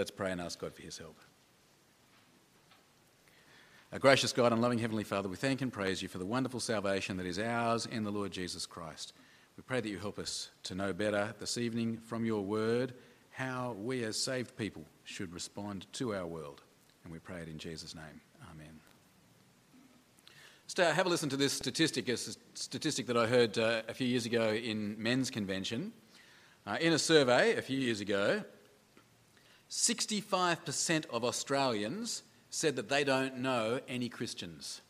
Let's pray and ask God for his help. Our gracious God and loving Heavenly Father, we thank and praise you for the wonderful salvation that is ours in the Lord Jesus Christ. We pray that you help us to know better this evening from your word how we as saved people should respond to our world. And we pray it in Jesus' name. Amen. So have a listen to this statistic, a statistic that I heard uh, a few years ago in Men's Convention. Uh, in a survey a few years ago, 65% of Australians said that they don't know any Christians.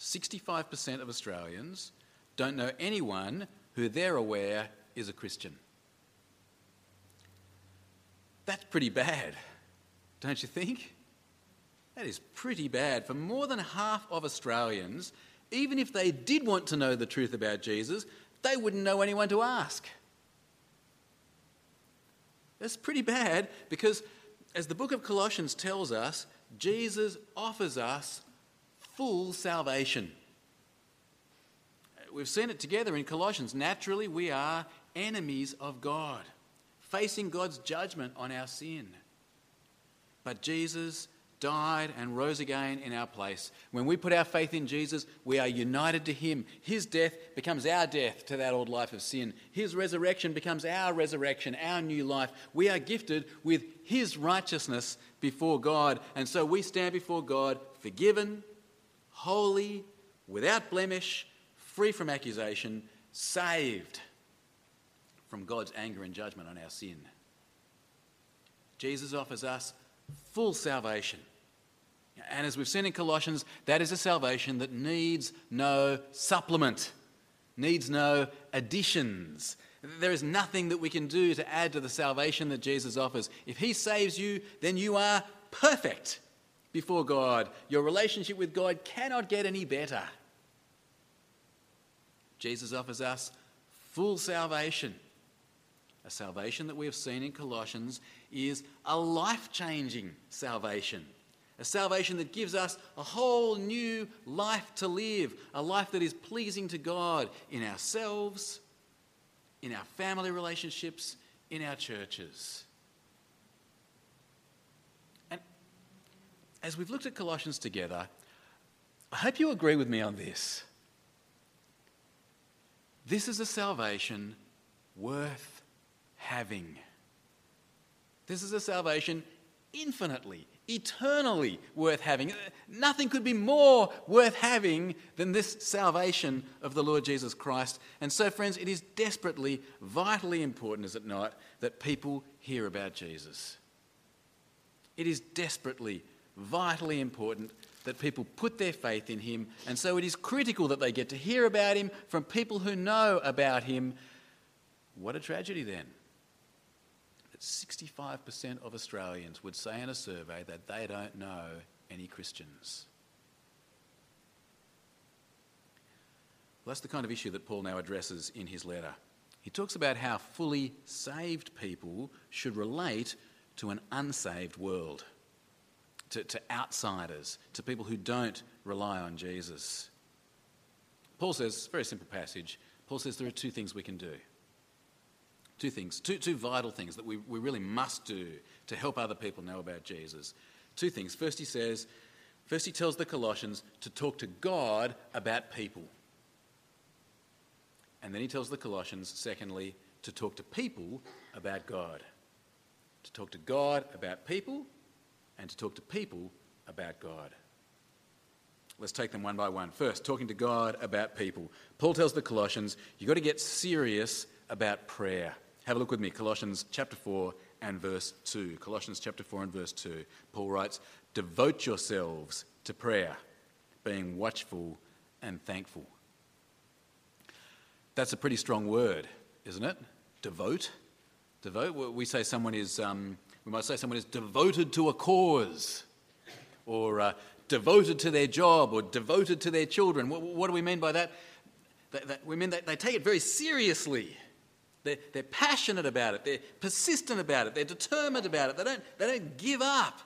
65% of Australians don't know anyone who they're aware is a Christian. That's pretty bad, don't you think? That is pretty bad. For more than half of Australians, even if they did want to know the truth about Jesus, they wouldn't know anyone to ask. That's pretty bad because as the book of Colossians tells us, Jesus offers us full salvation. We've seen it together in Colossians. Naturally, we are enemies of God, facing God's judgment on our sin. But Jesus died and rose again in our place. When we put our faith in Jesus, we are united to Him. His death becomes our death to that old life of sin. His resurrection becomes our resurrection, our new life. We are gifted with His righteousness before God. And so we stand before God forgiven, holy, without blemish, free from accusation, saved from God's anger and judgment on our sin. Jesus offers us full salvation and as we've seen in Colossians, that is a salvation that needs no supplement, needs no additions. There is nothing that we can do to add to the salvation that Jesus offers. If He saves you, then you are perfect before God. Your relationship with God cannot get any better. Jesus offers us full salvation. A salvation that we have seen in Colossians is a life changing salvation a salvation that gives us a whole new life to live, a life that is pleasing to God in ourselves, in our family relationships, in our churches. And as we've looked at Colossians together, I hope you agree with me on this. This is a salvation worth having. This is a salvation infinitely, eternally worth having. Nothing could be more worth having than this salvation of the Lord Jesus Christ. And so, friends, it is desperately, vitally important, is it not, that people hear about Jesus. It is desperately, vitally important that people put their faith in him. And so it is critical that they get to hear about him from people who know about him. What a tragedy then 65% of Australians would say in a survey that they don't know any Christians. Well, that's the kind of issue that Paul now addresses in his letter. He talks about how fully saved people should relate to an unsaved world, to, to outsiders, to people who don't rely on Jesus. Paul says, very simple passage, Paul says there are two things we can do. Two things, two, two vital things that we, we really must do to help other people know about Jesus. Two things. First, he says, first, he tells the Colossians to talk to God about people. And then he tells the Colossians, secondly, to talk to people about God. To talk to God about people and to talk to people about God. Let's take them one by one. First, talking to God about people. Paul tells the Colossians, you've got to get serious about prayer. Have a look with me, Colossians chapter 4 and verse 2. Colossians chapter 4 and verse 2. Paul writes, Devote yourselves to prayer, being watchful and thankful. That's a pretty strong word, isn't it? Devote. Devote. We say someone is, um, we might say someone is devoted to a cause, or uh, devoted to their job, or devoted to their children. What, what do we mean by that? that, that we mean that they take it very seriously. They're, they're passionate about it, they're persistent about it, they're determined about it, they don't, they don't give up.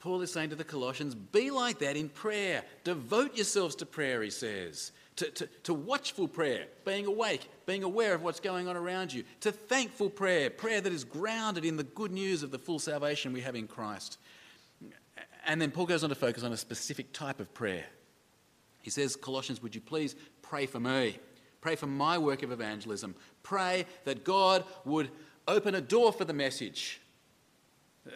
Paul is saying to the Colossians, be like that in prayer. Devote yourselves to prayer, he says, to, to, to watchful prayer, being awake, being aware of what's going on around you, to thankful prayer, prayer that is grounded in the good news of the full salvation we have in Christ. And then Paul goes on to focus on a specific type of prayer. He says, Colossians, would you please pray for me? Pray for my work of evangelism. Pray that God would open a door for the message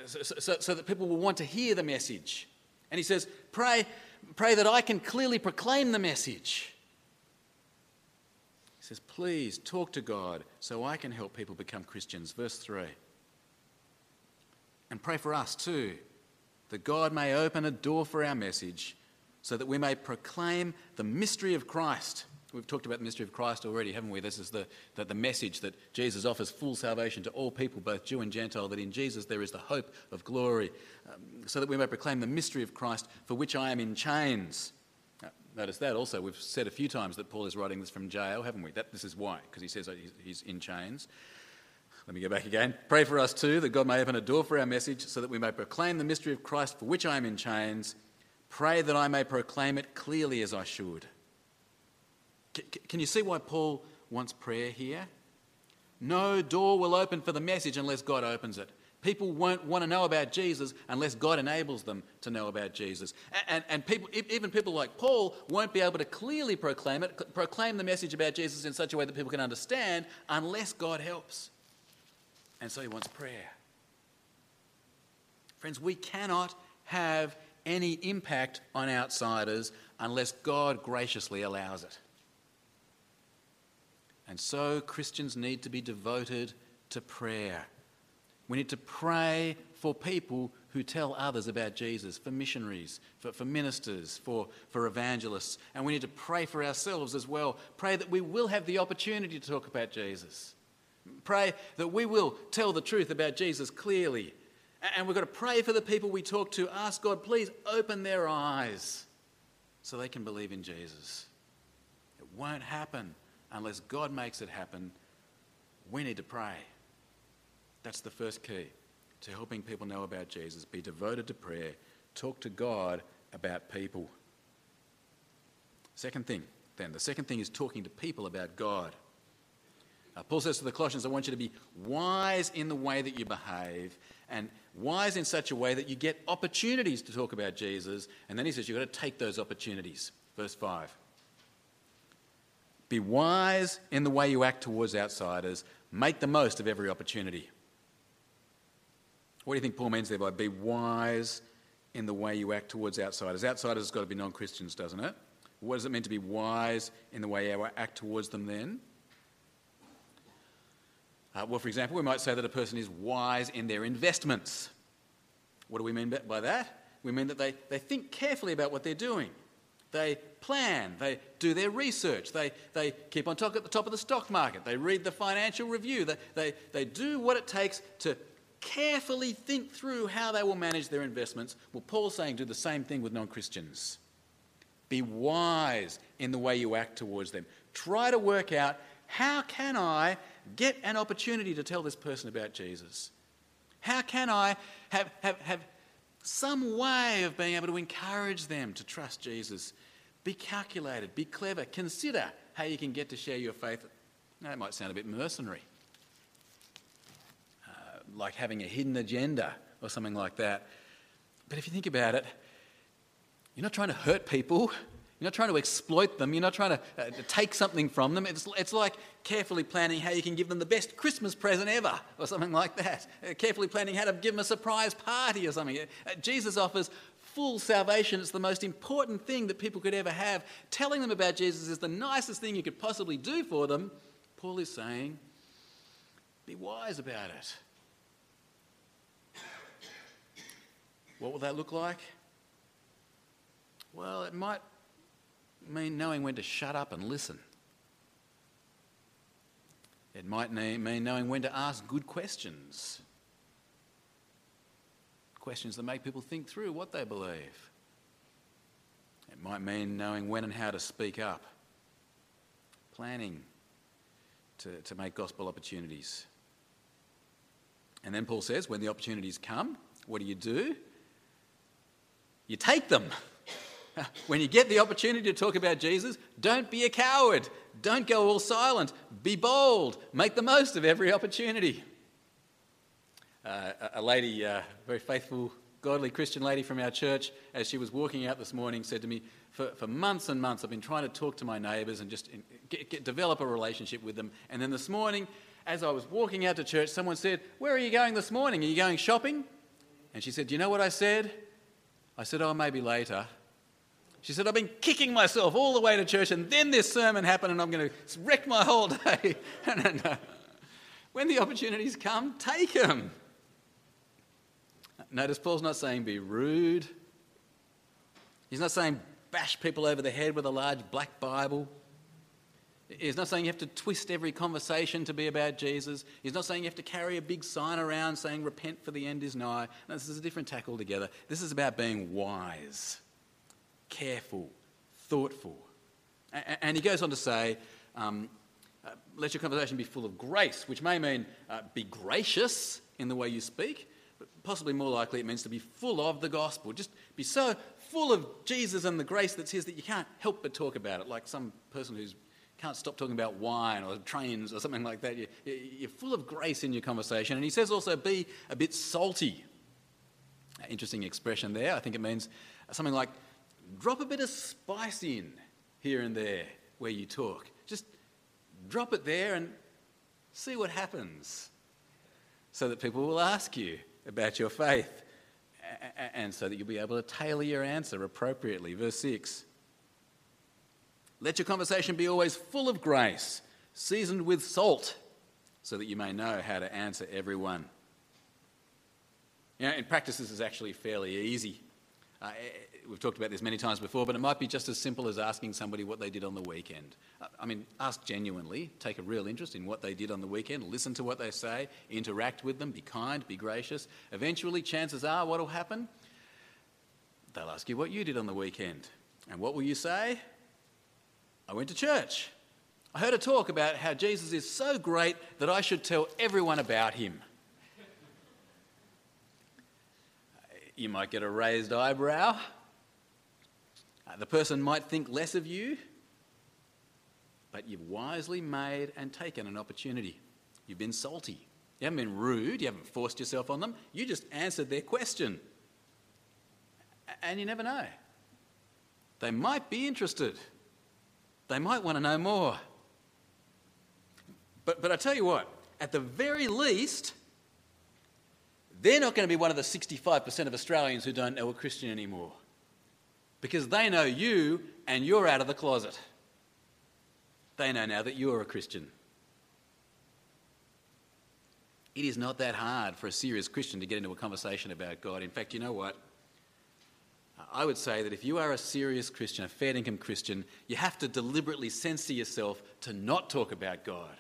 so, so, so, that people will want to hear the message. And he says, pray, pray that I can clearly proclaim the message. He says, please talk to God so I can help people become Christians. Verse 3. And pray for us too, that God may open a door for our message so that we may proclaim the mystery of Christ We've talked about the mystery of Christ already, haven't we? This is the, the, the, message that Jesus offers full salvation to all people, both Jew and Gentile, that in Jesus there is the hope of glory, um, so that we may proclaim the mystery of Christ for which I am in chains. Uh, notice that also. We've said a few times that Paul is writing this from jail, haven't we? That, this is why, because he says he's in chains. Let me go back again. Pray for us too, that God may open a door for our message, so that we may proclaim the mystery of Christ for which I am in chains. Pray that I may proclaim it clearly as I should. Can you see why Paul wants prayer here? No door will open for the message unless God opens it. People won't want to know about Jesus unless God enables them to know about Jesus. And, and people, even people like Paul won't be able to clearly proclaim it, proclaim the message about Jesus in such a way that people can understand unless God helps. And so he wants prayer. Friends, we cannot have any impact on outsiders unless God graciously allows it. And so Christians need to be devoted to prayer. We need to pray for people who tell others about Jesus, for missionaries, for, for ministers, for, for evangelists. And we need to pray for ourselves as well. Pray that we will have the opportunity to talk about Jesus. Pray that we will tell the truth about Jesus clearly. And we've got to pray for the people we talk to. Ask God, please open their eyes so they can believe in Jesus. It won't happen unless God makes it happen, we need to pray. That's the first key to helping people know about Jesus. Be devoted to prayer. Talk to God about people. Second thing, then, the second thing is talking to people about God. Uh, Paul says to the Colossians, I want you to be wise in the way that you behave and wise in such a way that you get opportunities to talk about Jesus. And then he says, you've got to take those opportunities. Verse 5. Be wise in the way you act towards outsiders. Make the most of every opportunity. What do you think Paul means there by be wise in the way you act towards outsiders? Outsiders has got to be non Christians, doesn't it? What does it mean to be wise in the way you act towards them then? Uh, well, for example, we might say that a person is wise in their investments. What do we mean by that? We mean that they, they think carefully about what they're doing. They plan, they do their research, they, they keep on top at the top of the stock market, they read the financial review, they, they, they do what it takes to carefully think through how they will manage their investments. Well, Paul's saying do the same thing with non Christians. Be wise in the way you act towards them. Try to work out how can I get an opportunity to tell this person about Jesus? How can I have, have, have some way of being able to encourage them to trust Jesus. Be calculated, be clever, consider how you can get to share your faith. Now, that might sound a bit mercenary, uh, like having a hidden agenda or something like that. But if you think about it, you're not trying to hurt people. You're not trying to exploit them. You're not trying to, uh, to take something from them. It's, it's like carefully planning how you can give them the best Christmas present ever, or something like that. Uh, carefully planning how to give them a surprise party or something. Uh, Jesus offers full salvation. It's the most important thing that people could ever have. Telling them about Jesus is the nicest thing you could possibly do for them. Paul is saying, be wise about it. What will that look like? Well, it might mean knowing when to shut up and listen. It might mean knowing when to ask good questions. Questions that make people think through what they believe. It might mean knowing when and how to speak up. Planning to, to make gospel opportunities. And then Paul says, when the opportunities come, what do you do? You take them. when you get the opportunity to talk about Jesus, don't be a coward. Don't go all silent. Be bold. Make the most of every opportunity. Uh, a lady, a uh, very faithful, godly Christian lady from our church, as she was walking out this morning, said to me, for, for months and months, I've been trying to talk to my neighbours and just get, get, develop a relationship with them. And then this morning, as I was walking out to church, someone said, Where are you going this morning? Are you going shopping? And she said, Do you know what I said? I said, Oh, maybe later. She said, I've been kicking myself all the way to church, and then this sermon happened, and I'm going to wreck my whole day. no, no, no. when the opportunities come, take them. Notice Paul's not saying be rude. He's not saying bash people over the head with a large black Bible. He's not saying you have to twist every conversation to be about Jesus. He's not saying you have to carry a big sign around saying, Repent for the end is nigh. No, this is a different tack altogether. This is about being wise, careful, thoughtful. And he goes on to say, um, uh, Let your conversation be full of grace, which may mean uh, be gracious in the way you speak, but possibly more likely it means to be full of the gospel. Just be so full of Jesus and the grace that's his that you can't help but talk about it, like some person who's can't stop talking about wine or trains or something like that. You, you're full of grace in your conversation. And he says also be a bit salty. Interesting expression there. I think it means something like drop a bit of spice in here and there where you talk. Just drop it there and see what happens so that people will ask you about your faith and so that you'll be able to tailor your answer appropriately. Verse 6 Let your conversation be always full of grace, seasoned with salt, so that you may know how to answer everyone. You know, in practice, this is actually fairly easy. Uh, we've talked about this many times before, but it might be just as simple as asking somebody what they did on the weekend. Uh, I mean, ask genuinely, take a real interest in what they did on the weekend, listen to what they say, interact with them, be kind, be gracious. Eventually, chances are, what will happen? They'll ask you what you did on the weekend. And what will you say? I went to church. I heard a talk about how Jesus is so great that I should tell everyone about him. You might get a raised eyebrow. Uh, the person might think less of you, but you've wisely made and taken an opportunity. You've been salty. You haven't been rude. You haven't forced yourself on them. You just answered their question. And you never know. They might be interested. They might want to know more. But, but I tell you what, at the very least, they're not going to be one of the 65% of Australians who don't know a Christian anymore because they know you and you're out of the closet. They know now that you're a Christian. It is not that hard for a serious Christian to get into a conversation about God. In fact, you know what? I would say that if you are a serious Christian, a fair income Christian, you have to deliberately censor yourself to not talk about God.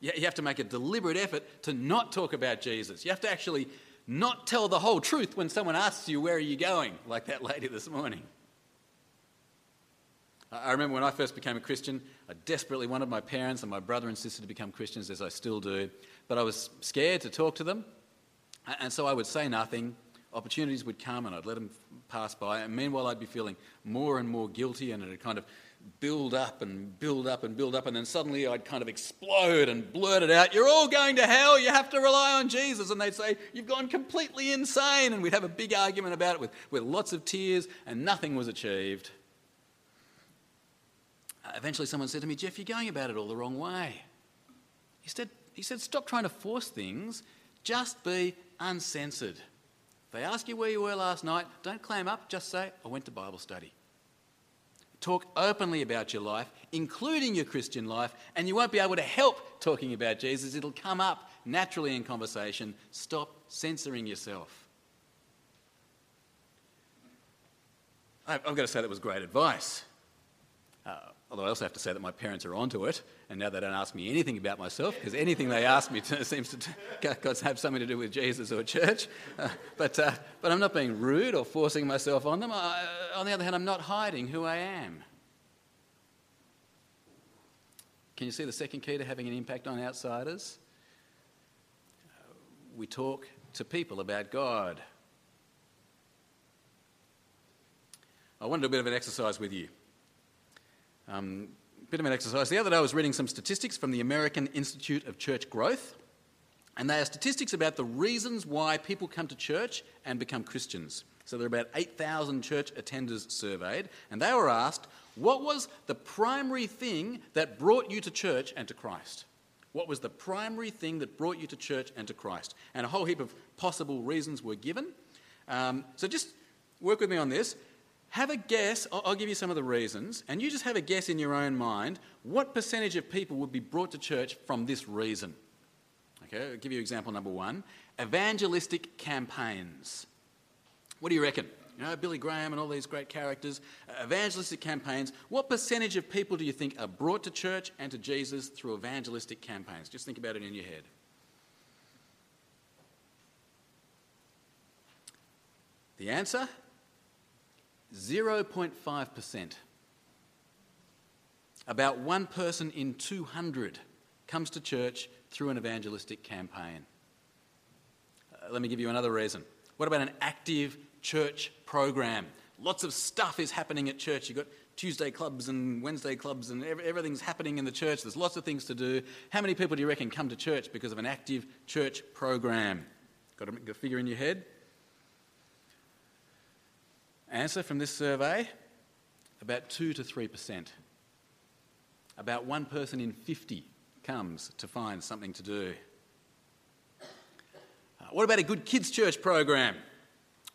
You have to make a deliberate effort to not talk about Jesus. You have to actually not tell the whole truth when someone asks you, Where are you going? like that lady this morning. I remember when I first became a Christian, I desperately wanted my parents and my brother and sister to become Christians, as I still do, but I was scared to talk to them, and so I would say nothing. Opportunities would come and I'd let them pass by, and meanwhile, I'd be feeling more and more guilty, and it kind of build up and build up and build up, and then suddenly I'd kind of explode and blurt it out, You're all going to hell, you have to rely on Jesus. And they'd say, You've gone completely insane. And we'd have a big argument about it with, with lots of tears, and nothing was achieved. Uh, eventually, someone said to me, Jeff, you're going about it all the wrong way. He said, he said Stop trying to force things, just be uncensored. If they ask you where you were last night, don't clam up, just say, I went to Bible study. Talk openly about your life, including your Christian life, and you won't be able to help talking about Jesus. It'll come up naturally in conversation. Stop censoring yourself. I've got to say that was great advice. Uh, although I also have to say that my parents are onto it, and now they don't ask me anything about myself because anything they ask me seems to have something to do with Jesus or church. Uh, but, uh, but I'm not being rude or forcing myself on them. I, on the other hand, I'm not hiding who I am. Can you see the second key to having an impact on outsiders? We talk to people about God. I want to do a bit of an exercise with you. Um, bit of an exercise. The other day I was reading some statistics from the American Institute of Church Growth, and they are statistics about the reasons why people come to church and become Christians. So there are about 8,000 church attenders surveyed, and they were asked, What was the primary thing that brought you to church and to Christ? What was the primary thing that brought you to church and to Christ? And a whole heap of possible reasons were given. Um, so just work with me on this. Have a guess, I'll give you some of the reasons, and you just have a guess in your own mind what percentage of people would be brought to church from this reason. Okay, I'll give you example number one evangelistic campaigns. What do you reckon? You know, Billy Graham and all these great characters, uh, evangelistic campaigns. What percentage of people do you think are brought to church and to Jesus through evangelistic campaigns? Just think about it in your head. The answer 0.5%. About one person in 200 comes to church through an evangelistic campaign. Uh, let me give you another reason. What about an active church program? Lots of stuff is happening at church. You've got Tuesday clubs and Wednesday clubs, and everything's happening in the church. There's lots of things to do. How many people do you reckon come to church because of an active church program? Got a figure in your head? Answer from this survey about 2 to 3%. About one person in 50 comes to find something to do. Uh, what about a good kids' church program?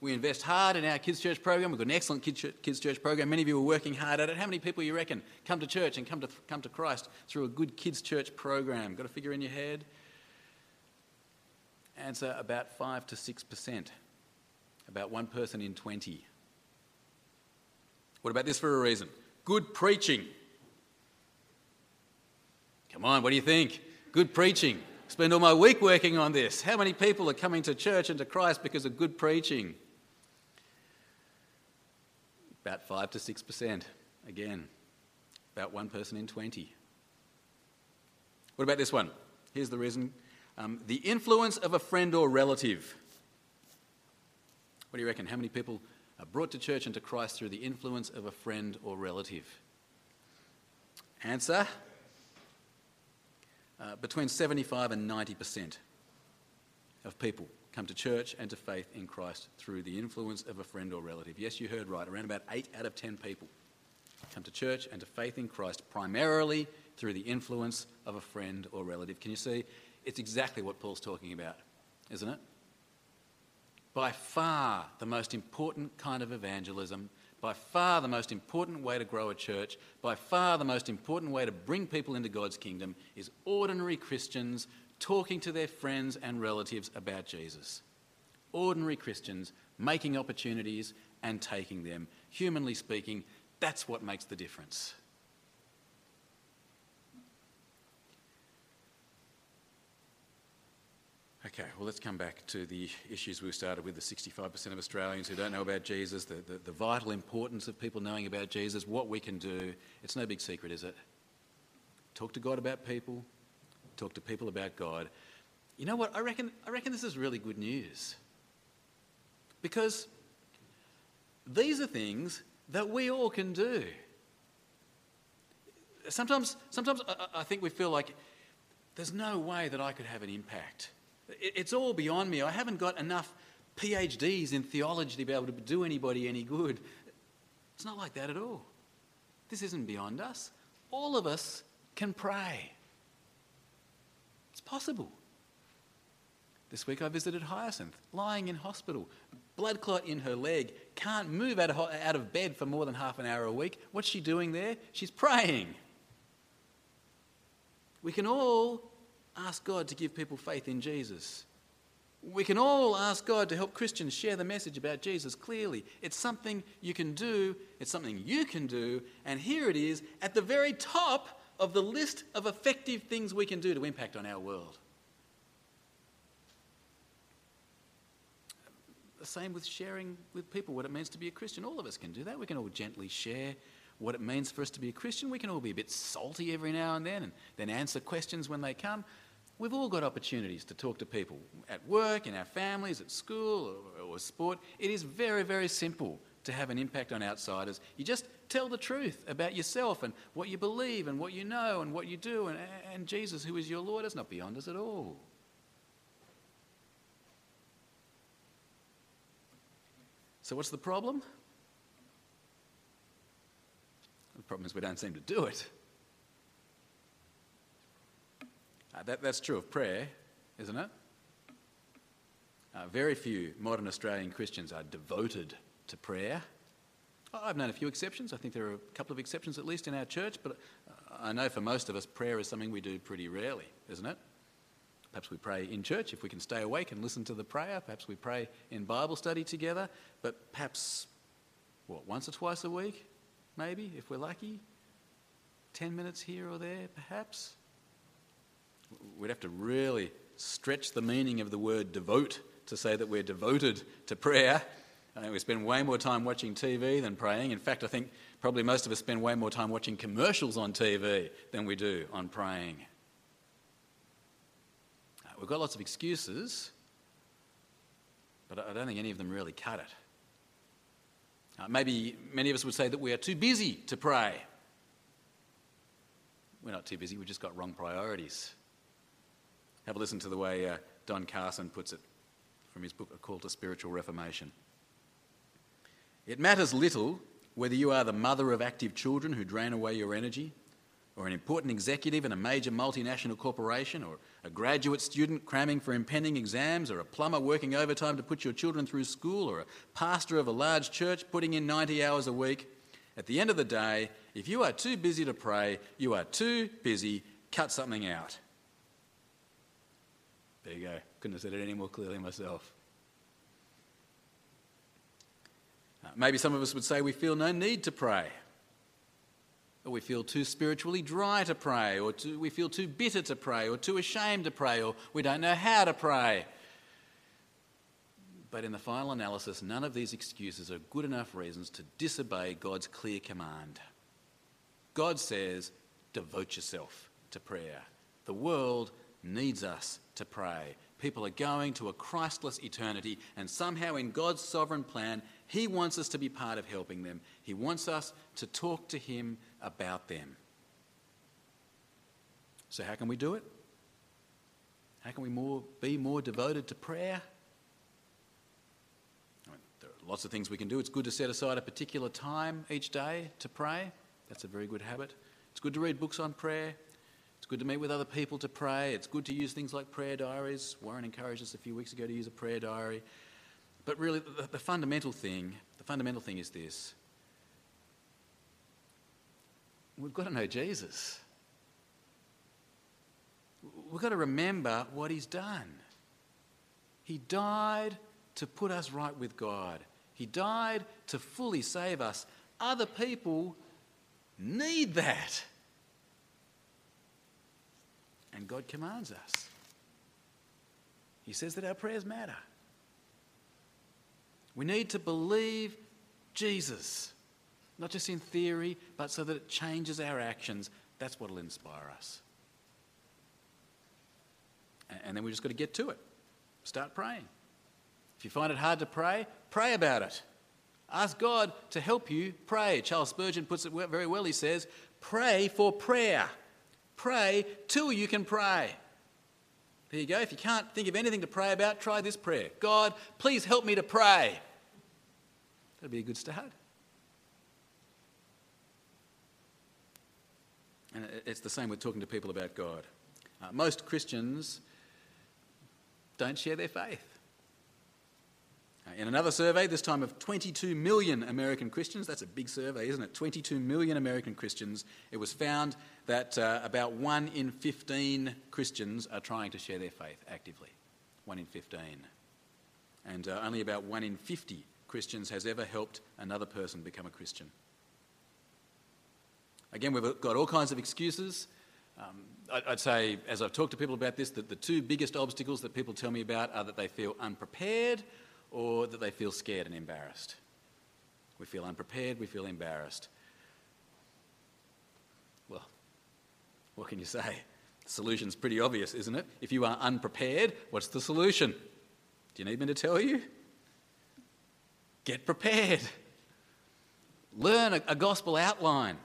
We invest hard in our kids' church program. We've got an excellent kids' church program. Many of you are working hard at it. How many people you reckon come to church and come to, come to Christ through a good kids' church program? Got a figure in your head? Answer about 5 to 6%. About one person in 20. What about this for a reason? Good preaching. Come on, what do you think? Good preaching. Spend all my week working on this. How many people are coming to church and to Christ because of good preaching? About 5 to 6%. Again, about one person in 20. What about this one? Here's the reason um, the influence of a friend or relative. What do you reckon? How many people brought to church and to Christ through the influence of a friend or relative? Answer uh, between 75 and 90% of people come to church and to faith in Christ through the influence of a friend or relative. Yes, you heard right. Around about 8 out of 10 people come to church and to faith in Christ primarily through the influence of a friend or relative. Can you see? It's exactly what Paul's talking about, isn't it? By far the most important kind of evangelism, by far the most important way to grow a church, by far the most important way to bring people into God's kingdom is ordinary Christians talking to their friends and relatives about Jesus. Ordinary Christians making opportunities and taking them. Humanly speaking, that's what makes the difference. Okay, well, let's come back to the issues we started with the 65% of Australians who don't know about Jesus, the, the, the, vital importance of people knowing about Jesus, what we can do. It's no big secret, is it? Talk to God about people, talk to people about God. You know what? I reckon, I reckon this is really good news. Because these are things that we all can do. Sometimes, sometimes I, I think we feel like there's no way that I could have an impact it's all beyond me. I haven't got enough PhDs in theology to be able to do anybody any good. It's not like that at all. This isn't beyond us. All of us can pray. It's possible. This week I visited Hyacinth, lying in hospital, blood clot in her leg, can't move out of, bed for more than half an hour a week. What's she doing there? She's praying. We can all ask God to give people faith in Jesus. We can all ask God to help Christians share the message about Jesus clearly. It's something you can do, it's something you can do, and here it is at the very top of the list of effective things we can do to impact on our world. The same with sharing with people what it means to be a Christian. All of us can do that. We can all gently share what it means for us to be a Christian. We can all be a bit salty every now and then and then answer questions when they come. We've all got opportunities to talk to people at work, in our families, at school, or, or sport. It is very, very simple to have an impact on outsiders. You just tell the truth about yourself and what you believe and what you know and what you do. And, and Jesus, who is your Lord, is not beyond us at all. So, what's the problem? The problem is we don't seem to do it. Uh, that, that's true of prayer, isn't it? Uh, very few modern Australian Christians are devoted to prayer. I've known a few exceptions. I think there are a couple of exceptions at least in our church, but uh, I know for most of us, prayer is something we do pretty rarely, isn't it? Perhaps we pray in church if we can stay awake and listen to the prayer. Perhaps we pray in Bible study together, but perhaps, what, once or twice a week, maybe, if we're lucky? 10 minutes here or there, perhaps? We'd have to really stretch the meaning of the word devote to say that we're devoted to prayer. Uh, we spend way more time watching TV than praying. In fact, I think probably most of us spend way more time watching commercials on TV than we do on praying. Uh, we've got lots of excuses, but I don't think any of them really cut it. Uh, maybe many of us would say that we are too busy to pray. We're not too busy, we've just got wrong priorities. Have a listen to the way uh, Don Carson puts it from his book, A Call to Spiritual Reformation. It matters little whether you are the mother of active children who drain away your energy, or an important executive in a major multinational corporation, or a graduate student cramming for impending exams, or a plumber working overtime to put your children through school, or a pastor of a large church putting in 90 hours a week. At the end of the day, if you are too busy to pray, you are too busy, cut something out. There you go. Couldn't have said it any more clearly myself. Uh, maybe some of us would say we feel no need to pray. Or we feel too spiritually dry to pray, or too, we feel too bitter to pray, or too ashamed to pray, or we don't know how to pray. But in the final analysis, none of these excuses are good enough reasons to disobey God's clear command. God says, devote yourself to prayer. The world needs us to pray. People are going to a Christless eternity, and somehow, in God's sovereign plan, He wants us to be part of helping them. He wants us to talk to Him about them. So, how can we do it? How can we more, be more devoted to prayer? I mean, there are lots of things we can do. It's good to set aside a particular time each day to pray. That's a very good habit. It's good to read books on prayer. Good to meet with other people to pray. It's good to use things like prayer diaries. Warren encouraged us a few weeks ago to use a prayer diary. But really, the, the fundamental thing, the fundamental thing is this. We've got to know Jesus. We've got to remember what he's done. He died to put us right with God. He died to fully save us. Other people need that. And God commands us. He says that our prayers matter. We need to believe Jesus, not just in theory, but so that it changes our actions. That's what will inspire us. And then we just got to get to it. Start praying. If you find it hard to pray, pray about it. Ask God to help you pray. Charles Spurgeon puts it very well. He says, Pray for prayer. Pray till you can pray. There you go. If you can't think of anything to pray about, try this prayer God, please help me to pray. That'd be a good start. And it's the same with talking to people about God. Uh, most Christians don't share their faith. In another survey, this time of 22 million American Christians, that's a big survey, isn't it? 22 million American Christians, it was found that uh, about 1 in 15 Christians are trying to share their faith actively. 1 in 15. And uh, only about 1 in 50 Christians has ever helped another person become a Christian. Again, we've got all kinds of excuses. Um, I'd say, as I've talked to people about this, that the two biggest obstacles that people tell me about are that they feel unprepared or that they feel scared and embarrassed. We feel unprepared, we feel embarrassed. Well, what can you say? The solution's pretty obvious, isn't it? If you are unprepared, what's the solution? Do you need me to tell you? Get prepared. learn a, a gospel outline.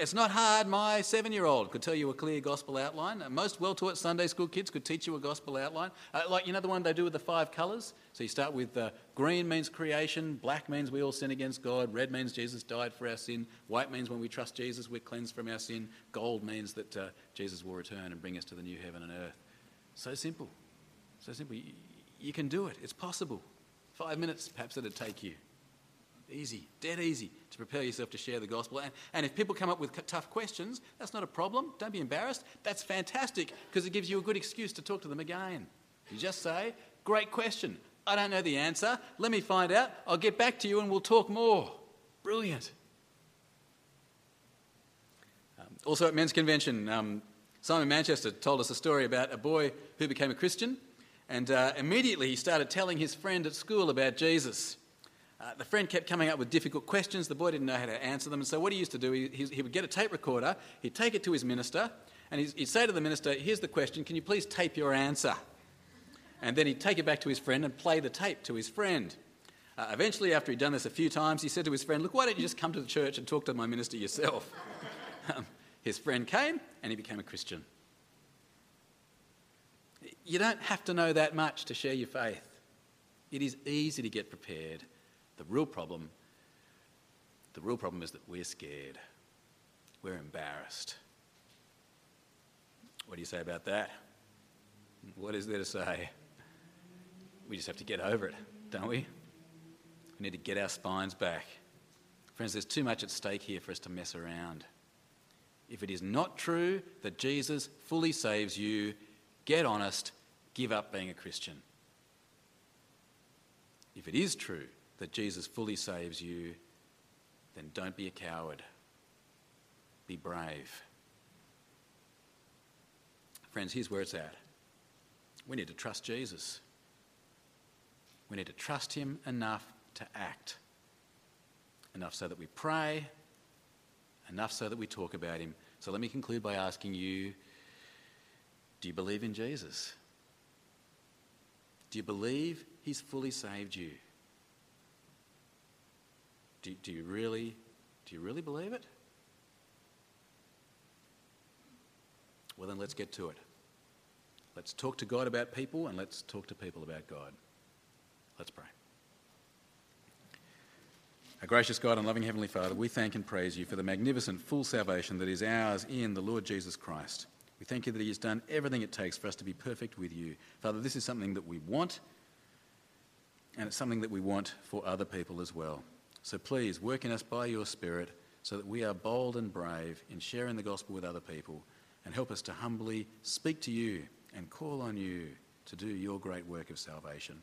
It's not hard. My seven year old could tell you a clear gospel outline. Most well taught Sunday school kids could teach you a gospel outline. Uh, like, you know, the one they do with the five colours? So you start with uh, green means creation, black means we all sin against God, red means Jesus died for our sin, white means when we trust Jesus we're cleansed from our sin, gold means that uh, Jesus will return and bring us to the new heaven and earth. So simple. So simple. You, you can do it, it's possible. Five minutes perhaps it'd take you. Easy, dead easy to prepare yourself to share the gospel. And, and if people come up with tough questions, that's not a problem. Don't be embarrassed. That's fantastic because it gives you a good excuse to talk to them again. You just say, Great question. I don't know the answer. Let me find out. I'll get back to you and we'll talk more. Brilliant. Um, also at Men's Convention, um, Simon Manchester told us a story about a boy who became a Christian, and uh, immediately he started telling his friend at school about Jesus. Uh, the friend kept coming up with difficult questions. The boy didn't know how to answer them. And so, what he used to do, he, he would get a tape recorder, he'd take it to his minister, and he'd, he'd say to the minister, Here's the question, can you please tape your answer? And then he'd take it back to his friend and play the tape to his friend. Uh, eventually, after he'd done this a few times, he said to his friend, Look, why don't you just come to the church and talk to my minister yourself? um, his friend came and he became a Christian. You don't have to know that much to share your faith. It is easy to get prepared the real problem, the real problem is that we're scared. We're embarrassed. What do you say about that? What is there to say? We just have to get over it, don't we? We need to get our spines back. Friends, there's too much at stake here for us to mess around. If it is not true that Jesus fully saves you, get honest, give up being a Christian. If it is true that Jesus fully saves you, then don't be a coward. Be brave. Friends, here's where it's at. We need to trust Jesus. We need to trust him enough to act. Enough so that we pray, enough so that we talk about him. So let me conclude by asking you do you believe in Jesus? Do you believe he's fully saved you? Do, do you really do you really believe it? Well, then let's get to it. Let's talk to God about people and let's talk to people about God. Let's pray. Our gracious God and loving Heavenly Father, we thank and praise you for the magnificent full salvation that is ours in the Lord Jesus Christ. We thank you that He has done everything it takes for us to be perfect with you. Father, this is something that we want, and it's something that we want for other people as well. So please work in us by your Spirit so that we are bold and brave in sharing the gospel with other people and help us to humbly speak to you and call on you to do your great work of salvation.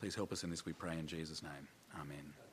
Please help us in this, we pray in Jesus' name. Amen.